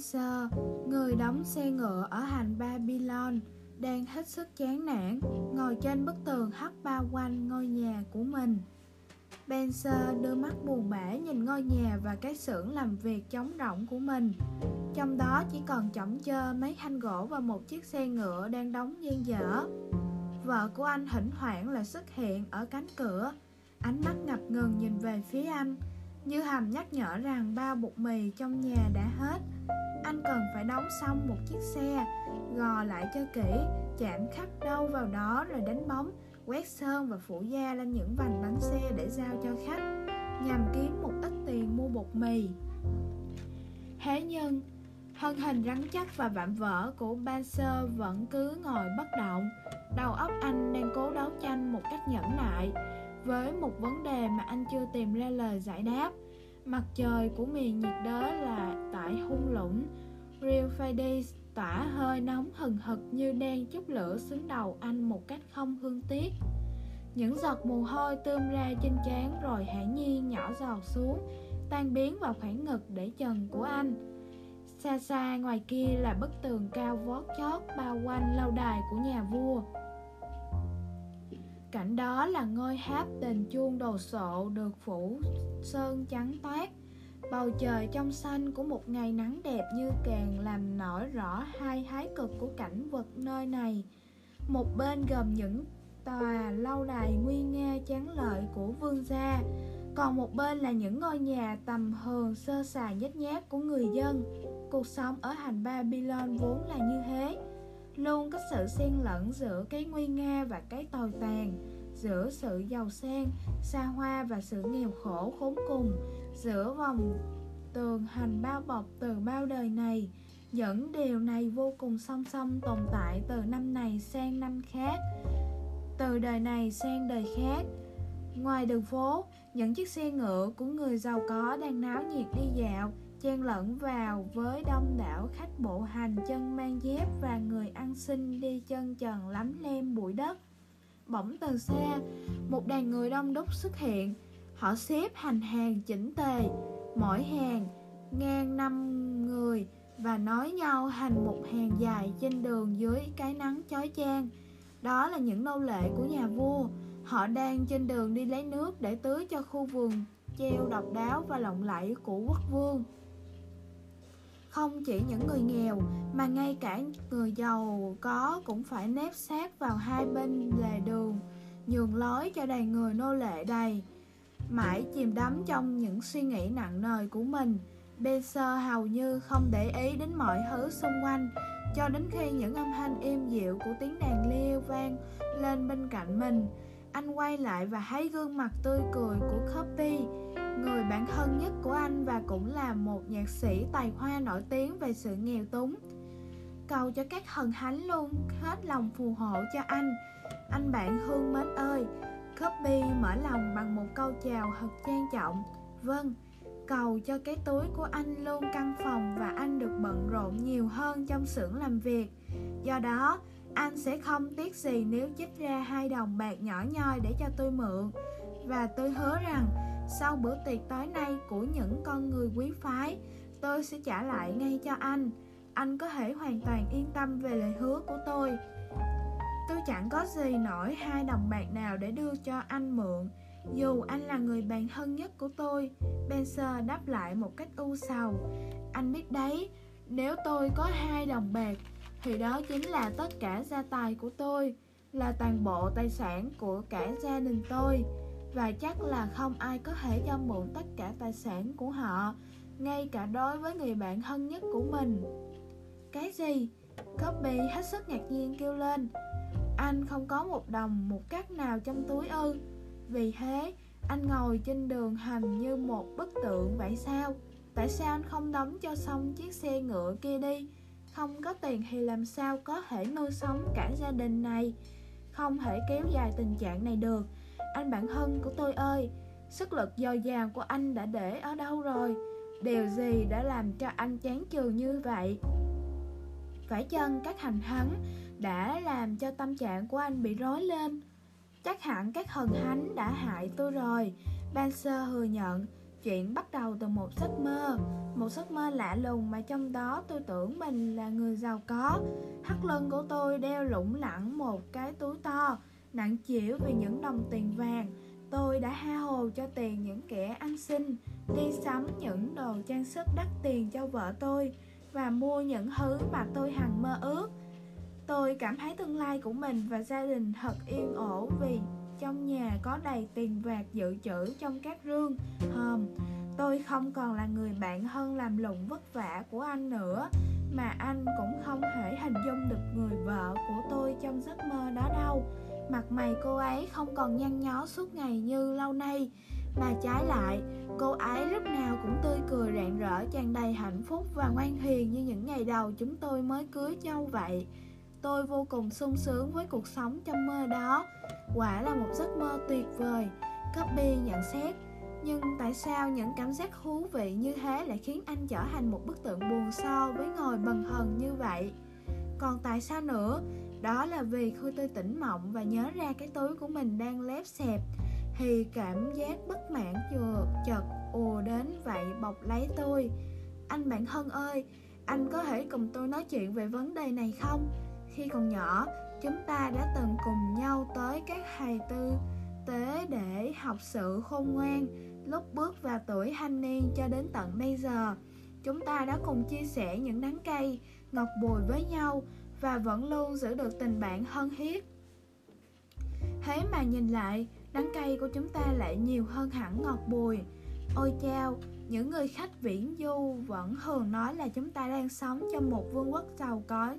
Caesar, người đóng xe ngựa ở hành Babylon, đang hết sức chán nản, ngồi trên bức tường hắt bao quanh ngôi nhà của mình. Benser đưa mắt buồn bã nhìn ngôi nhà và cái xưởng làm việc trống rỗng của mình. Trong đó chỉ còn chỏng chơ mấy thanh gỗ và một chiếc xe ngựa đang đóng dang dở. Vợ của anh thỉnh thoảng lại xuất hiện ở cánh cửa, ánh mắt ngập ngừng nhìn về phía anh, như hầm nhắc nhở rằng bao bột mì trong nhà đã hết. Anh cần phải đóng xong một chiếc xe, gò lại cho kỹ, chạm khắc đâu vào đó rồi đánh bóng quét sơn và phủ da lên những vành bánh xe để giao cho khách nhằm kiếm một ít tiền mua bột mì thế nhưng thân hình rắn chắc và vạm vỡ của Banser vẫn cứ ngồi bất động một vấn đề mà anh chưa tìm ra lời giải đáp. Mặt trời của miền nhiệt đới là tại hung lũng. Rio Fades tỏa hơi nóng hừng hực như đang chút lửa xuống đầu anh một cách không hương tiếc. Những giọt mồ hôi tươm ra trên trán rồi hãy nhiên nhỏ giọt xuống, tan biến vào khoảng ngực để trần của anh. Xa xa ngoài kia là bức tường cao vót chót bao quanh lâu đài của nhà vua cảnh đó là ngôi tháp đền chuông đồ sộ được phủ sơn trắng toát Bầu trời trong xanh của một ngày nắng đẹp như càng làm nổi rõ hai thái cực của cảnh vật nơi này. Một bên gồm những tòa lâu đài nguy nga tráng lợi của vương gia, còn một bên là những ngôi nhà tầm thường sơ sài nhếch nhác của người dân. Cuộc sống ở hành Babylon vốn là như thế, luôn có sự xen lẫn giữa cái nguy nga và cái tồi tàn, giữa sự giàu sang, xa hoa và sự nghèo khổ khốn cùng giữa vòng tường hành bao bọc từ bao đời này. Những điều này vô cùng song song tồn tại từ năm này sang năm khác từ đời này sang đời khác. Ngoài đường phố những chiếc xe ngựa của người giàu có đang náo nhiệt đi dạo chen lẫn vào với đông đảo khách bộ hành chân mang dép và người ăn xin đi chân trần lắm lem bụi đất bỗng từ xa một đàn người đông đúc xuất hiện Họ xếp hành hàng chỉnh tề, mỗi hàng ngang năm người và nói nhau hành một hàng dài trên đường dưới cái nắng chói chang. Đó là những nô lệ của nhà vua. Họ đang trên đường đi lấy nước để tưới cho khu vườn treo độc đáo và lộng lẫy của quốc vương. Không chỉ những người nghèo mà ngay cả người giàu có cũng phải nép sát vào hai bên lề đường, nhường lối cho đầy người nô lệ đầy. Mãi chìm đắm trong những suy nghĩ nặng nề của mình Benser hầu như không để ý đến mọi thứ xung quanh cho đến khi những âm thanh êm dịu của tiếng đàn liêu vang lên bên cạnh mình. Anh quay lại và thấy gương mặt tươi cười của Copy người bạn thân nhất của anh và cũng là một nhạc sĩ tài hoa nổi tiếng về sự nghèo túng. Cầu cho các thần thánh luôn hết lòng phù hộ cho anh. Anh bạn hương mến ơi Copy mở lòng bằng một câu chào thật trang trọng. Vâng, cầu cho cái túi của anh luôn căng phòng và anh được bận rộn nhiều hơn trong xưởng làm việc. Do đó, anh sẽ không tiếc gì nếu chích ra hai đồng bạc nhỏ nhoi để cho tôi mượn. Và tôi hứa rằng sau bữa tiệc tối nay của những con người quý phái Tôi sẽ trả lại ngay cho anh. Anh có thể hoàn toàn yên tâm về lời hứa của tôi. Tôi chẳng có gì nổi hai đồng bạc nào để đưa cho anh mượn. Dù anh là người bạn thân nhất của tôi Benser đáp lại một cách u sầu. Anh biết đấy, nếu tôi có hai đồng bạc Thì đó chính là tất cả gia tài của tôi Là toàn bộ tài sản của cả gia đình tôi. Và chắc là không ai có thể cho mượn tất cả tài sản của họ, Ngay cả đối với người bạn thân nhất của mình. Cái gì? Copy hết sức ngạc nhiên kêu lên. Anh không có một đồng một cắt nào trong túi ư. Vì thế, anh ngồi trên đường hành như một bức tượng vậy sao? Tại sao anh không đóng cho xong chiếc xe ngựa kia đi? Không có tiền thì làm sao có thể nuôi sống cả gia đình này? Không thể kéo dài tình trạng này được. Anh bạn thân của tôi ơi. Sức lực dồi dào của anh đã để ở đâu rồi? Điều gì đã làm cho anh chán chường như vậy? Phải chăng các hành hắn đã làm cho tâm trạng của anh bị rối lên. Chắc hẳn các thần hánh đã hại tôi rồi. Banser thừa nhận, Chuyện bắt đầu từ một giấc mơ. Một giấc mơ lạ lùng mà trong đó tôi tưởng mình là người giàu có. Hắt lưng của tôi đeo lủng lẳng một cái túi to. Nặng chịu vì những đồng tiền vàng, Tôi đã ha hồ cho tiền những kẻ ăn xin, Đi sắm những đồ trang sức đắt tiền cho vợ tôi Và mua những thứ mà tôi hằng mơ ước. Tôi cảm thấy tương lai của mình và gia đình thật yên ổn vì trong nhà có đầy tiền vàng dự trữ trong các rương. Hòm tôi không còn là người bạn hơn làm lụng vất vả của anh nữa, mà anh cũng không thể hình dung được người vợ của tôi trong giấc mơ đó đâu mặt mày cô ấy không còn nhăn nhó suốt ngày như lâu nay. Mà trái lại, cô ấy lúc nào cũng tươi cười rạng rỡ, tràn đầy hạnh phúc và ngoan hiền như những ngày đầu chúng tôi mới cưới nhau vậy. Tôi vô cùng sung sướng với cuộc sống trong mơ đó. Quả là một giấc mơ tuyệt vời, copy, nhận xét. Nhưng tại sao những cảm giác thú vị như thế lại khiến anh trở thành một bức tượng buồn so với ngồi bần hần như vậy? Còn tại sao nữa? Đó là vì khi tôi tỉnh mộng và nhớ ra cái túi của mình đang lép xẹp. Thì cảm giác bất mãn chợt chợt ùa đến vậy bọc lấy tôi. Anh bạn thân ơi, anh có thể cùng tôi nói chuyện về vấn đề này không? Khi còn nhỏ, chúng ta đã từng cùng nhau tới các thầy tư tế để học sự khôn ngoan, lúc bước vào tuổi thanh niên cho đến tận bây giờ. Chúng ta đã cùng chia sẻ những đắng cay, ngọt bùi với nhau và vẫn luôn giữ được tình bạn thân thiết. Thế mà nhìn lại đắng cay của chúng ta lại nhiều hơn hẳn ngọt bùi. Ôi chao, những người khách viễn du vẫn thường nói là chúng ta đang sống trong một vương quốc giàu có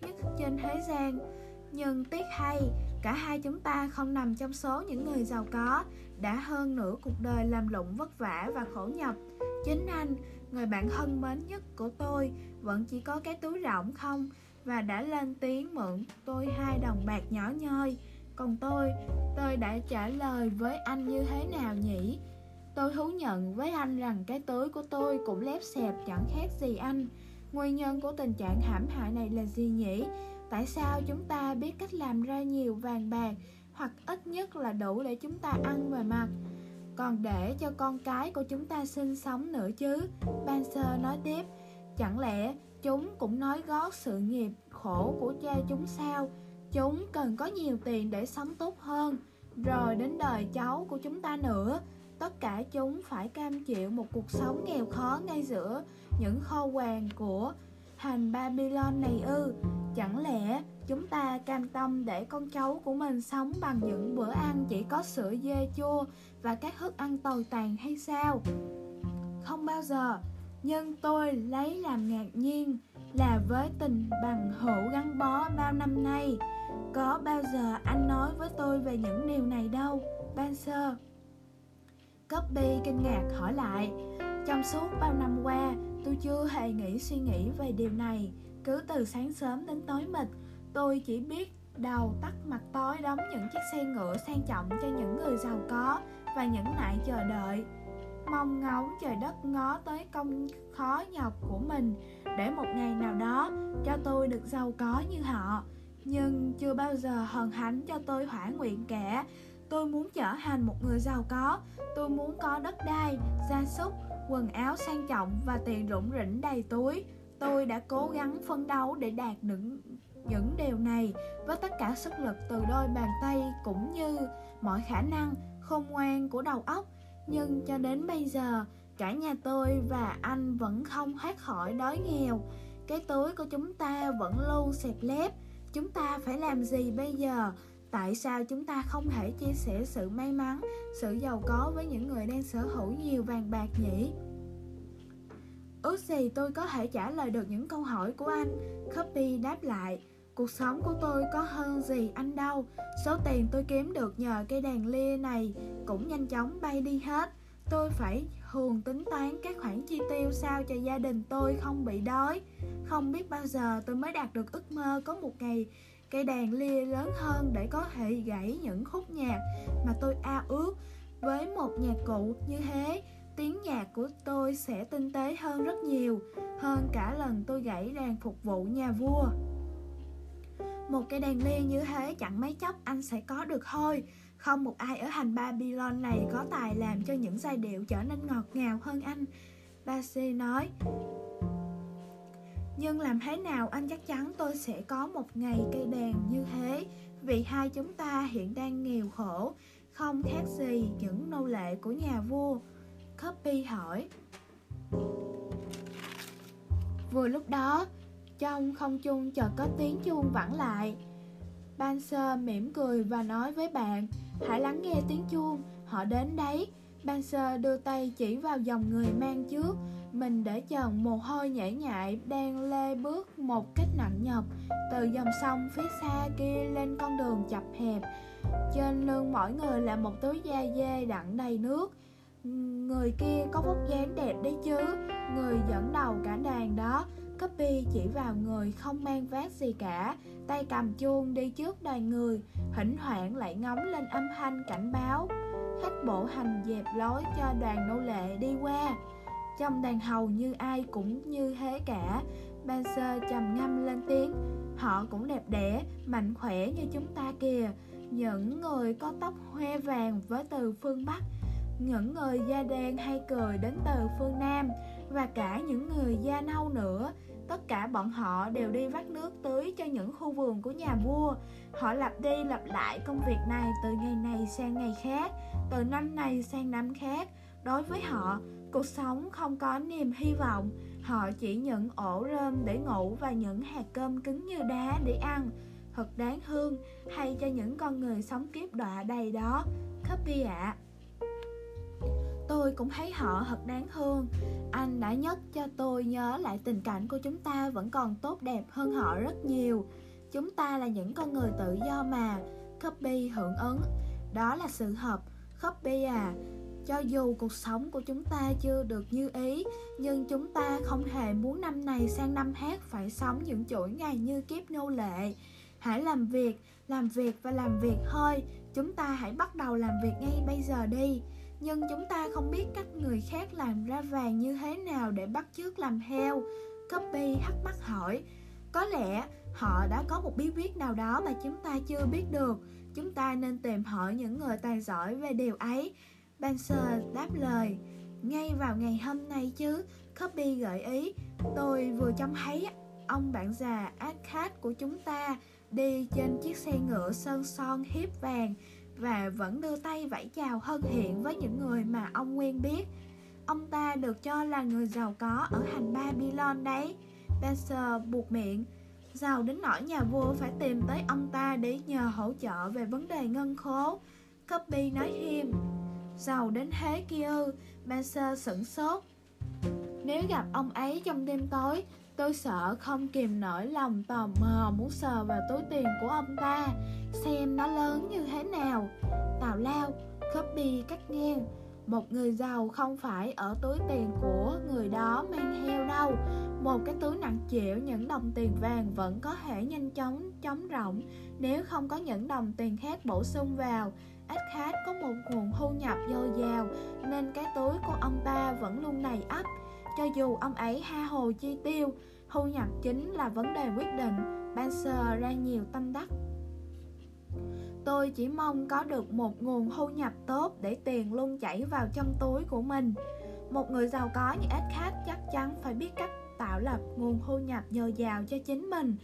nhất trên thế gian. Nhưng tiếc hay, cả hai chúng ta không nằm trong số những người giàu có đã hơn nửa cuộc đời làm lụng vất vả và khổ nhọc. Chính anh, người bạn thân mến nhất của tôi, vẫn chỉ có cái túi rỗng không và đã lên tiếng mượn tôi hai đồng bạc nhỏ nhoi còn tôi tôi đã trả lời với anh như thế nào nhỉ tôi thú nhận với anh rằng cái túi của tôi cũng lép xẹp chẳng khác gì anh Nguyên nhân của tình trạng hãm hại này là gì nhỉ? Tại sao chúng ta biết cách làm ra nhiều vàng bạc hoặc ít nhất là đủ để chúng ta ăn và mặc? Còn để cho con cái của chúng ta sinh sống nữa chứ? Banser nói tiếp, chẳng lẽ chúng cũng nói gót sự nghiệp khổ của cha chúng sao? Chúng cần có nhiều tiền để sống tốt hơn, rồi đến đời cháu của chúng ta nữa tất cả chúng phải cam chịu một cuộc sống nghèo khó ngay giữa những kho hoàng của thành Babylon này ư Chẳng lẽ chúng ta cam tâm để con cháu của mình sống bằng những bữa ăn chỉ có sữa dê chua và các thức ăn tồi tàn hay sao? Không bao giờ, nhưng tôi lấy làm ngạc nhiên là với tình bằng hữu gắn bó bao năm nay. Có bao giờ anh nói với tôi về những điều này đâu, Banser Copy kinh ngạc hỏi lại Trong suốt bao năm qua Tôi chưa hề nghĩ suy nghĩ về điều này. Cứ từ sáng sớm đến tối mịt Tôi chỉ biết đầu tắt mặt tối đóng những chiếc xe ngựa sang trọng cho những người giàu có Và những nại chờ đợi. Mong ngóng trời đất ngó tới công khó nhọc của mình Để một ngày nào đó cho tôi được giàu có như họ. Nhưng chưa bao giờ hờn hánh cho tôi hỏa nguyện cả Tôi muốn trở thành một người giàu có. Tôi muốn có đất đai, gia súc, quần áo sang trọng và tiền rủng rỉnh đầy túi. Tôi đã cố gắng phấn đấu để đạt những những điều này với tất cả sức lực từ đôi bàn tay cũng như mọi khả năng khôn ngoan của đầu óc nhưng cho đến bây giờ, cả nhà tôi và anh vẫn không thoát khỏi đói nghèo. Cái túi của chúng ta vẫn luôn xẹp lép. Chúng ta phải làm gì bây giờ? Tại sao chúng ta không thể chia sẻ sự may mắn, sự giàu có với những người đang sở hữu nhiều vàng bạc nhỉ? Ước gì tôi có thể trả lời được những câu hỏi của anh. Copy đáp lại, cuộc sống của tôi có hơn gì anh đâu. Số tiền tôi kiếm được nhờ cây đàn lia này cũng nhanh chóng bay đi hết. Tôi phải thường tính toán các khoản chi tiêu sao cho gia đình tôi không bị đói. Không biết bao giờ tôi mới đạt được ước mơ có một ngày cây đàn lia lớn hơn để có thể gãy những khúc nhạc mà tôi ao ước. Với một nhạc cụ như thế, tiếng nhạc của tôi sẽ tinh tế hơn rất nhiều, hơn cả lần tôi gãy đàn phục vụ nhà vua. Một cây đàn lia như thế chẳng mấy chốc anh sẽ có được thôi. Không một ai ở hành Babylon này có tài làm cho những giai điệu trở nên ngọt ngào hơn anh. Basi nói Nhưng làm thế nào anh chắc chắn tôi sẽ có một ngày cây đàn như thế Vì hai chúng ta hiện đang nghèo khổ Không khác gì những nô lệ của nhà vua. Copy hỏi. Vừa lúc đó, trong không trung chợt có tiếng chuông vẳng lại. Banser mỉm cười và nói với bạn Hãy lắng nghe tiếng chuông, họ đến đấy. Ban sơ đưa tay chỉ vào dòng người mang trước. Mình để chần mồ hôi nhảy nhại đang lê bước một cách nặng nhọc. Từ dòng sông phía xa kia lên con đường chập hẹp. Trên lưng mỗi người là một túi da dê đặn đầy nước. Người kia có vóc dáng đẹp đấy chứ? Người dẫn đầu cả đàn đó. Copy chỉ vào người không mang vác gì cả. Tay cầm chuông đi trước đoàn người Hỉnh thoảng lại ngóng lên âm thanh cảnh báo. Khách bộ hành dẹp lối cho đoàn nô lệ đi qua. Trong đàn hầu như ai cũng như thế cả. Ban sơ trầm ngâm lên tiếng. Họ cũng đẹp đẽ, mạnh khỏe như chúng ta kìa. Những người có tóc hoe vàng với từ phương Bắc những người da đen hay cười đến từ phương Nam và cả những người da nâu nữa tất cả bọn họ đều đi vắt nước tưới cho những khu vườn của nhà vua. Họ lặp đi lặp lại công việc này từ ngày này sang ngày khác, từ năm này sang năm khác. Đối với họ, cuộc sống không có niềm hy vọng. Họ chỉ những ổ rơm để ngủ và những hạt cơm cứng như đá để ăn. Thật đáng thương, hay cho những con người sống kiếp đọa đầy đó. Copy ạ. à. Tôi cũng thấy họ thật đáng thương. Anh đã nhắc cho tôi nhớ lại tình cảnh của chúng ta vẫn còn tốt đẹp hơn họ rất nhiều. Chúng ta là những con người tự do mà. Copy hưởng ứng. Đó là sự hợp. Copy à. Cho dù cuộc sống của chúng ta chưa được như ý Nhưng chúng ta không hề muốn năm này sang năm khác Phải sống những chuỗi ngày như kiếp nô lệ. Hãy làm việc, làm việc và làm việc thôi. Chúng ta hãy bắt đầu làm việc ngay bây giờ đi nhưng chúng ta không biết cách người khác làm ra vàng như thế nào để bắt chước làm theo copy hắt mắt hỏi, có lẽ họ đã có một bí quyết nào đó mà chúng ta chưa biết được. Chúng ta nên tìm hỏi những người tài giỏi về điều ấy. Banser đáp lời, ngay vào ngày hôm nay chứ, copy gợi ý, tôi vừa trông thấy ông bạn già Akkad của chúng ta đi trên chiếc xe ngựa sơn son hiếp vàng và vẫn đưa tay vẫy chào thân thiện với những người mà ông quen biết. Ông ta được cho là người giàu có ở hành Babylon đấy. Spencer buộc miệng, giàu đến nỗi nhà vua phải tìm tới ông ta để nhờ hỗ trợ về vấn đề ngân khố. Copy nói thêm, giàu đến thế kia ư, Spencer sửng sốt. Nếu gặp ông ấy trong đêm tối, Tôi sợ không kìm nổi lòng tò mò muốn sờ vào túi tiền của ông ta Xem nó lớn như thế nào. Tào lao, copy cắt ngang. Một người giàu không phải ở túi tiền của người đó mang heo đâu. Một cái túi nặng chịu những đồng tiền vàng vẫn có thể nhanh chóng chống rộng Nếu không có những đồng tiền khác bổ sung vào. Ách có một nguồn thu nhập dồi dào Nên cái túi của ông ta vẫn luôn đầy ắp cho dù ông ấy ha hồ chi tiêu, thu nhập chính là vấn đề quyết định, Banser ra nhiều tâm đắc. Tôi chỉ mong có được một nguồn thu nhập tốt để tiền luôn chảy vào trong túi của mình. Một người giàu có như Eckhart chắc chắn phải biết cách tạo lập nguồn thu nhập dồi dào cho chính mình.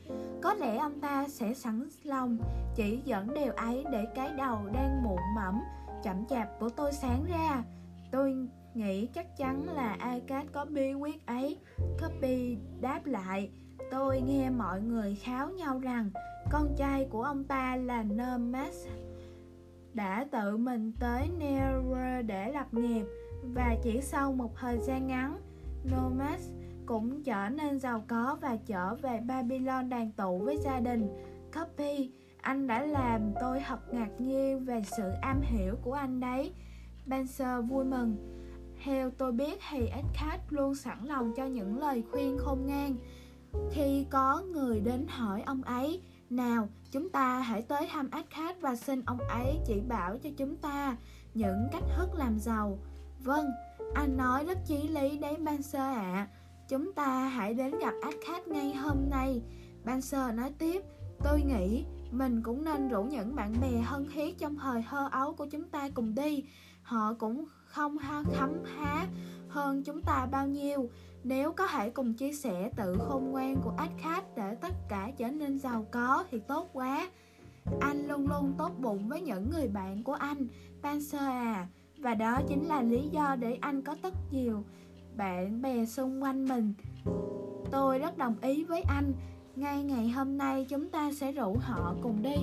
Có lẽ ông ta sẽ sẵn lòng chỉ dẫn điều ấy để cái đầu đang muộn mẫm, chậm chạp của tôi sáng ra. Tôi Nghĩ chắc chắn là Akat có bí quyết ấy. Copy, đáp lại. Tôi nghe mọi người kháo nhau rằng, Con trai của ông ta là Nomas Đã tự mình tới Nero để lập nghiệp. Và chỉ sau một thời gian ngắn Nomas cũng trở nên giàu có và trở về Babylon đoàn tụ với gia đình. Copy, Anh đã làm tôi thật ngạc nhiên về sự am hiểu của anh đấy. Banser vui mừng theo tôi biết thì Edcard luôn sẵn lòng cho những lời khuyên khôn ngang. Khi có người đến hỏi ông ấy Nào, chúng ta hãy tới thăm Edcard và xin ông ấy chỉ bảo cho chúng ta những cách thức làm giàu Vâng, anh nói rất chí lý đấy Banser ạ à. Chúng ta hãy đến gặp Edcard ngay hôm nay Banser nói tiếp Tôi nghĩ Mình cũng nên rủ những bạn bè thân thiết trong thời thơ ấu của chúng ta cùng đi Họ cũng không ha khấm há hơn chúng ta bao nhiêu. Nếu có thể cùng chia sẻ tự khôn ngoan của Adkhat để tất cả trở nên giàu có thì tốt quá. Anh luôn luôn tốt bụng với những người bạn của anh Panzer à. Và đó chính là lý do để anh có tất nhiều bạn bè xung quanh mình. Tôi rất đồng ý với anh. Ngay ngày hôm nay chúng ta sẽ rủ họ cùng đi.